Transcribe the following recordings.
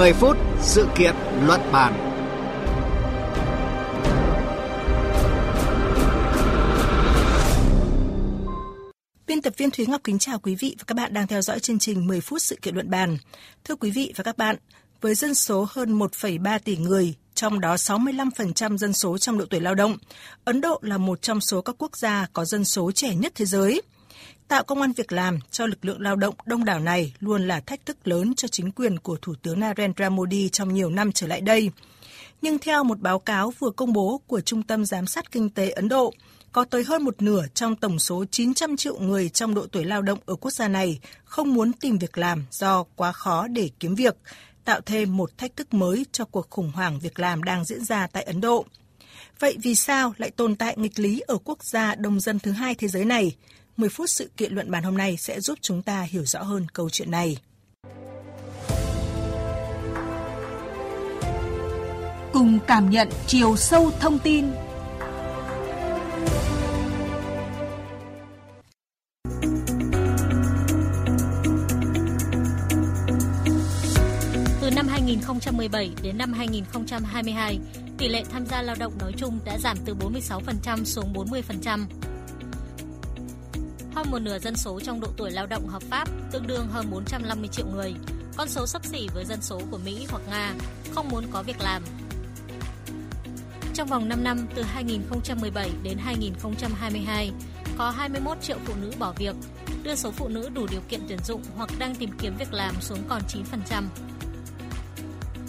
10 phút sự kiện luận bàn. Biên tập viên Thúy Ngọc kính chào quý vị và các bạn đang theo dõi chương trình 10 phút sự kiện luận bàn. Thưa quý vị và các bạn, với dân số hơn 1,3 tỷ người, trong đó 65% dân số trong độ tuổi lao động, Ấn Độ là một trong số các quốc gia có dân số trẻ nhất thế giới – Tạo công an việc làm cho lực lượng lao động đông đảo này luôn là thách thức lớn cho chính quyền của Thủ tướng Narendra Modi trong nhiều năm trở lại đây. Nhưng theo một báo cáo vừa công bố của Trung tâm Giám sát Kinh tế Ấn Độ, có tới hơn một nửa trong tổng số 900 triệu người trong độ tuổi lao động ở quốc gia này không muốn tìm việc làm do quá khó để kiếm việc, tạo thêm một thách thức mới cho cuộc khủng hoảng việc làm đang diễn ra tại Ấn Độ. Vậy vì sao lại tồn tại nghịch lý ở quốc gia đông dân thứ hai thế giới này? 10 phút sự kiện luận bàn hôm nay sẽ giúp chúng ta hiểu rõ hơn câu chuyện này. Cùng cảm nhận chiều sâu thông tin Từ năm 2017 đến năm 2022, tỷ lệ tham gia lao động nói chung đã giảm từ 46% xuống 40% hơn một nửa dân số trong độ tuổi lao động hợp pháp, tương đương hơn 450 triệu người, con số sấp xỉ với dân số của Mỹ hoặc Nga, không muốn có việc làm. Trong vòng 5 năm từ 2017 đến 2022, có 21 triệu phụ nữ bỏ việc, đưa số phụ nữ đủ điều kiện tuyển dụng hoặc đang tìm kiếm việc làm xuống còn 9%.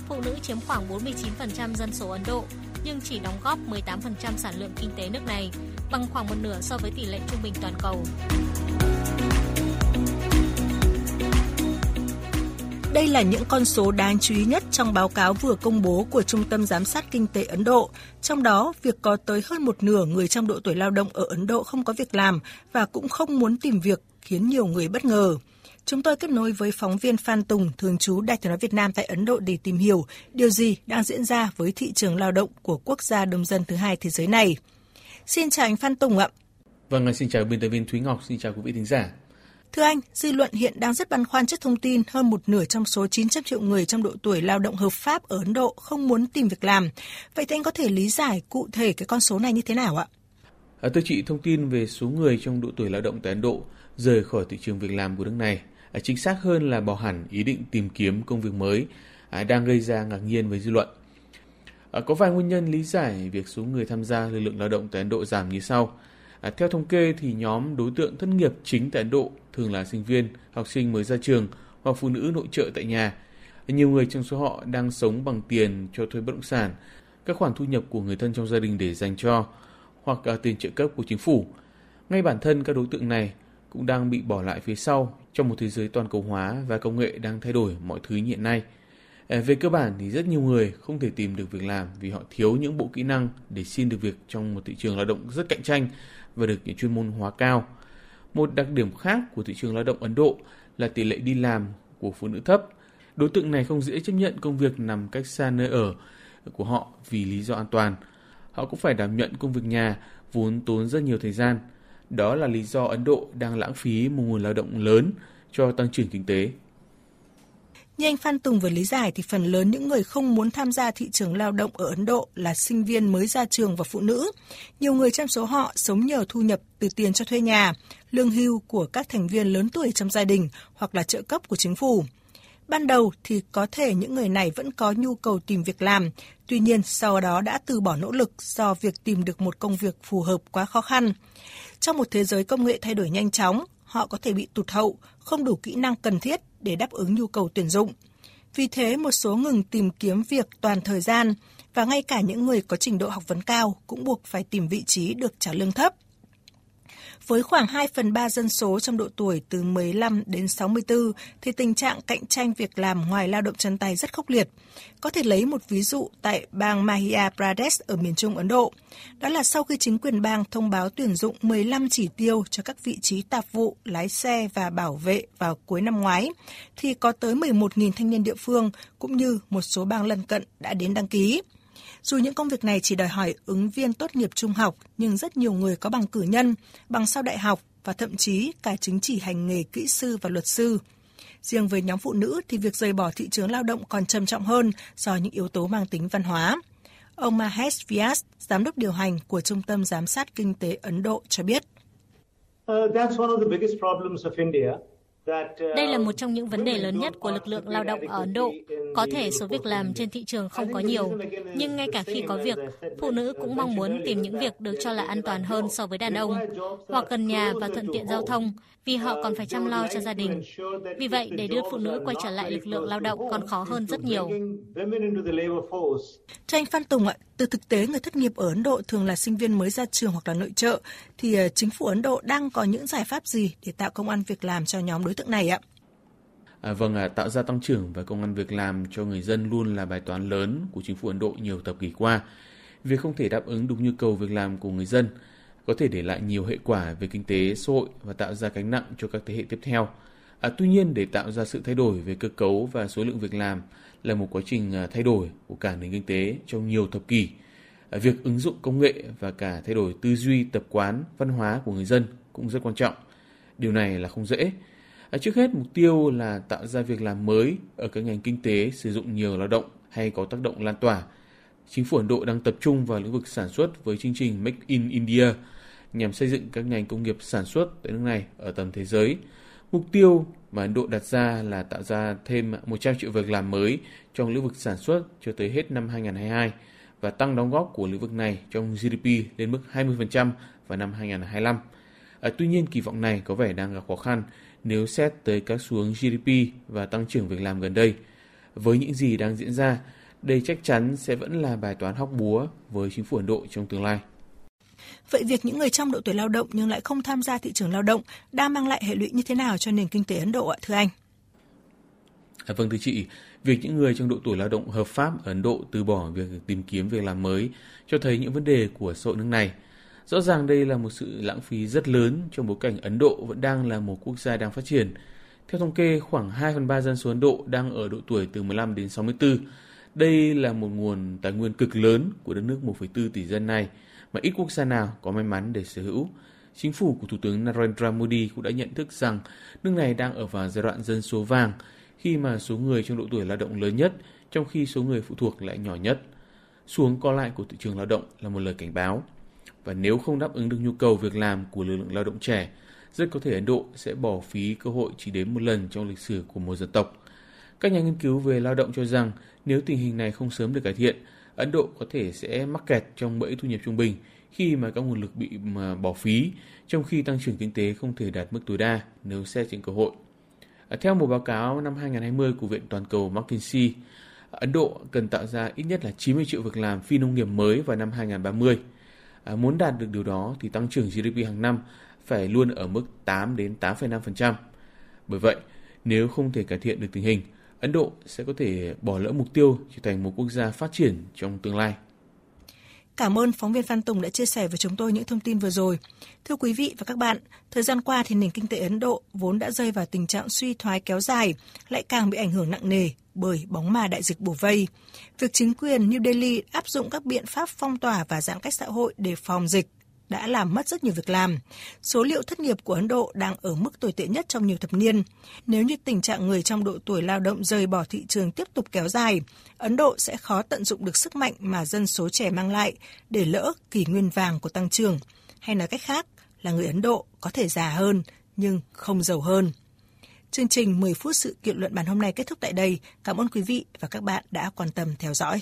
Phụ nữ chiếm khoảng 49% dân số Ấn Độ, nhưng chỉ đóng góp 18% sản lượng kinh tế nước này, bằng khoảng một nửa so với tỷ lệ trung bình toàn cầu. Đây là những con số đáng chú ý nhất trong báo cáo vừa công bố của Trung tâm Giám sát Kinh tế Ấn Độ. Trong đó, việc có tới hơn một nửa người trong độ tuổi lao động ở Ấn Độ không có việc làm và cũng không muốn tìm việc khiến nhiều người bất ngờ. Chúng tôi kết nối với phóng viên Phan Tùng, thường trú Đại tiếng nói Việt Nam tại Ấn Độ để tìm hiểu điều gì đang diễn ra với thị trường lao động của quốc gia đông dân thứ hai thế giới này. Xin chào anh Phan Tùng ạ. Vâng, xin chào biên tập viên Thúy Ngọc, xin chào quý vị thính giả. Thưa anh, dư luận hiện đang rất băn khoăn trước thông tin hơn một nửa trong số 900 triệu người trong độ tuổi lao động hợp pháp ở Ấn Độ không muốn tìm việc làm. Vậy thì anh có thể lý giải cụ thể cái con số này như thế nào ạ? À, thưa chị, thông tin về số người trong độ tuổi lao động tại Ấn Độ rời khỏi thị trường việc làm của nước này, à, chính xác hơn là bỏ hẳn ý định tìm kiếm công việc mới, à, đang gây ra ngạc nhiên với dư luận. À, có vài nguyên nhân lý giải việc số người tham gia lực lượng lao động tại Ấn Độ giảm như sau. À, theo thống kê thì nhóm đối tượng thất nghiệp chính tại Ấn Độ thường là sinh viên, học sinh mới ra trường hoặc phụ nữ nội trợ tại nhà. Nhiều người trong số họ đang sống bằng tiền cho thuê bất động sản, các khoản thu nhập của người thân trong gia đình để dành cho hoặc à, tiền trợ cấp của chính phủ. Ngay bản thân các đối tượng này cũng đang bị bỏ lại phía sau trong một thế giới toàn cầu hóa và công nghệ đang thay đổi mọi thứ hiện nay. À, về cơ bản thì rất nhiều người không thể tìm được việc làm vì họ thiếu những bộ kỹ năng để xin được việc trong một thị trường lao động rất cạnh tranh và được những chuyên môn hóa cao. Một đặc điểm khác của thị trường lao động Ấn Độ là tỷ lệ đi làm của phụ nữ thấp. Đối tượng này không dễ chấp nhận công việc nằm cách xa nơi ở của họ vì lý do an toàn. Họ cũng phải đảm nhận công việc nhà vốn tốn rất nhiều thời gian. Đó là lý do Ấn Độ đang lãng phí một nguồn lao động lớn cho tăng trưởng kinh tế. Như anh Phan Tùng vừa lý giải thì phần lớn những người không muốn tham gia thị trường lao động ở Ấn Độ là sinh viên mới ra trường và phụ nữ. Nhiều người trong số họ sống nhờ thu nhập từ tiền cho thuê nhà, lương hưu của các thành viên lớn tuổi trong gia đình hoặc là trợ cấp của chính phủ. Ban đầu thì có thể những người này vẫn có nhu cầu tìm việc làm, tuy nhiên sau đó đã từ bỏ nỗ lực do việc tìm được một công việc phù hợp quá khó khăn. Trong một thế giới công nghệ thay đổi nhanh chóng, họ có thể bị tụt hậu, không đủ kỹ năng cần thiết để đáp ứng nhu cầu tuyển dụng. Vì thế, một số ngừng tìm kiếm việc toàn thời gian và ngay cả những người có trình độ học vấn cao cũng buộc phải tìm vị trí được trả lương thấp với khoảng 2 phần 3 dân số trong độ tuổi từ 15 đến 64 thì tình trạng cạnh tranh việc làm ngoài lao động chân tay rất khốc liệt. Có thể lấy một ví dụ tại bang Madhya Pradesh ở miền Trung Ấn Độ. Đó là sau khi chính quyền bang thông báo tuyển dụng 15 chỉ tiêu cho các vị trí tạp vụ, lái xe và bảo vệ vào cuối năm ngoái, thì có tới 11.000 thanh niên địa phương cũng như một số bang lân cận đã đến đăng ký. Dù những công việc này chỉ đòi hỏi ứng viên tốt nghiệp trung học, nhưng rất nhiều người có bằng cử nhân, bằng sau đại học và thậm chí cả chứng chỉ hành nghề kỹ sư và luật sư. Riêng với nhóm phụ nữ thì việc rời bỏ thị trường lao động còn trầm trọng hơn do những yếu tố mang tính văn hóa. Ông Mahesh Vyas, giám đốc điều hành của Trung tâm Giám sát Kinh tế Ấn Độ cho biết. Uh, đây là một trong những vấn đề lớn nhất của lực lượng lao động ở Ấn Độ. Có thể số việc làm trên thị trường không có nhiều, nhưng ngay cả khi có việc, phụ nữ cũng mong muốn tìm những việc được cho là an toàn hơn so với đàn ông, hoặc gần nhà và thuận tiện giao thông, vì họ còn phải chăm lo cho gia đình. Vì vậy, để đưa phụ nữ quay trở lại lực lượng lao động còn khó hơn rất nhiều. Cho anh Phan Tùng ạ, từ thực tế người thất nghiệp ở Ấn Độ thường là sinh viên mới ra trường hoặc là nội trợ, thì ờ, chính phủ Ấn Độ đang có những giải pháp gì để tạo công an việc làm cho nhóm đối tượng này ạ? À, vâng, à, tạo ra tăng trưởng và công an việc làm cho người dân luôn là bài toán lớn của chính phủ Ấn Độ nhiều thập kỷ qua. Việc không thể đáp ứng đúng nhu cầu việc làm của người dân có thể để lại nhiều hệ quả về kinh tế, xã hội và tạo ra gánh nặng cho các thế hệ tiếp theo. À, tuy nhiên, để tạo ra sự thay đổi về cơ cấu và số lượng việc làm là một quá trình à, thay đổi của cả nền kinh tế trong nhiều thập kỷ. À, việc ứng dụng công nghệ và cả thay đổi tư duy, tập quán, văn hóa của người dân cũng rất quan trọng. Điều này là không dễ. À, trước hết, mục tiêu là tạo ra việc làm mới ở các ngành kinh tế sử dụng nhiều lao động hay có tác động lan tỏa. Chính phủ Ấn Độ đang tập trung vào lĩnh vực sản xuất với chương trình Make in India nhằm xây dựng các ngành công nghiệp sản xuất tại nước này ở tầm thế giới. Mục tiêu mà Ấn Độ đặt ra là tạo ra thêm 100 triệu việc làm mới trong lĩnh vực sản xuất cho tới hết năm 2022 và tăng đóng góp của lĩnh vực này trong GDP lên mức 20% vào năm 2025. À, tuy nhiên, kỳ vọng này có vẻ đang gặp khó khăn nếu xét tới các xuống GDP và tăng trưởng việc làm gần đây. Với những gì đang diễn ra, đây chắc chắn sẽ vẫn là bài toán hóc búa với chính phủ Ấn Độ trong tương lai. Vậy việc những người trong độ tuổi lao động nhưng lại không tham gia thị trường lao động đang mang lại hệ lụy như thế nào cho nền kinh tế Ấn Độ ạ thưa anh? À, vâng thưa chị, việc những người trong độ tuổi lao động hợp pháp ở Ấn Độ từ bỏ việc tìm kiếm việc làm mới cho thấy những vấn đề của xã hội nước này. Rõ ràng đây là một sự lãng phí rất lớn trong bối cảnh Ấn Độ vẫn đang là một quốc gia đang phát triển. Theo thống kê, khoảng 2 phần 3 dân số Ấn Độ đang ở độ tuổi từ 15 đến 64. Đây là một nguồn tài nguyên cực lớn của đất nước 1,4 tỷ dân này mà ít quốc gia nào có may mắn để sở hữu. Chính phủ của Thủ tướng Narendra Modi cũng đã nhận thức rằng nước này đang ở vào giai đoạn dân số vàng khi mà số người trong độ tuổi lao động lớn nhất trong khi số người phụ thuộc lại nhỏ nhất. Xuống co lại của thị trường lao động là một lời cảnh báo. Và nếu không đáp ứng được nhu cầu việc làm của lực lượng lao động trẻ, rất có thể Ấn Độ sẽ bỏ phí cơ hội chỉ đến một lần trong lịch sử của một dân tộc. Các nhà nghiên cứu về lao động cho rằng nếu tình hình này không sớm được cải thiện, Ấn Độ có thể sẽ mắc kẹt trong bẫy thu nhập trung bình khi mà các nguồn lực bị mà bỏ phí, trong khi tăng trưởng kinh tế không thể đạt mức tối đa nếu xe trên cơ hội. À, theo một báo cáo năm 2020 của Viện Toàn cầu McKinsey, Ấn Độ cần tạo ra ít nhất là 90 triệu việc làm phi nông nghiệp mới vào năm 2030. À, muốn đạt được điều đó thì tăng trưởng GDP hàng năm phải luôn ở mức 8 đến 8,5%. Bởi vậy, nếu không thể cải thiện được tình hình, Ấn Độ sẽ có thể bỏ lỡ mục tiêu trở thành một quốc gia phát triển trong tương lai. Cảm ơn phóng viên Phan Tùng đã chia sẻ với chúng tôi những thông tin vừa rồi. Thưa quý vị và các bạn, thời gian qua thì nền kinh tế Ấn Độ vốn đã rơi vào tình trạng suy thoái kéo dài, lại càng bị ảnh hưởng nặng nề bởi bóng ma đại dịch bổ vây. Việc chính quyền New Delhi áp dụng các biện pháp phong tỏa và giãn cách xã hội để phòng dịch đã làm mất rất nhiều việc làm. Số liệu thất nghiệp của Ấn Độ đang ở mức tồi tệ nhất trong nhiều thập niên. Nếu như tình trạng người trong độ tuổi lao động rời bỏ thị trường tiếp tục kéo dài, Ấn Độ sẽ khó tận dụng được sức mạnh mà dân số trẻ mang lại để lỡ kỷ nguyên vàng của tăng trưởng. Hay nói cách khác là người Ấn Độ có thể già hơn nhưng không giàu hơn. Chương trình 10 phút sự kiện luận bàn hôm nay kết thúc tại đây. Cảm ơn quý vị và các bạn đã quan tâm theo dõi.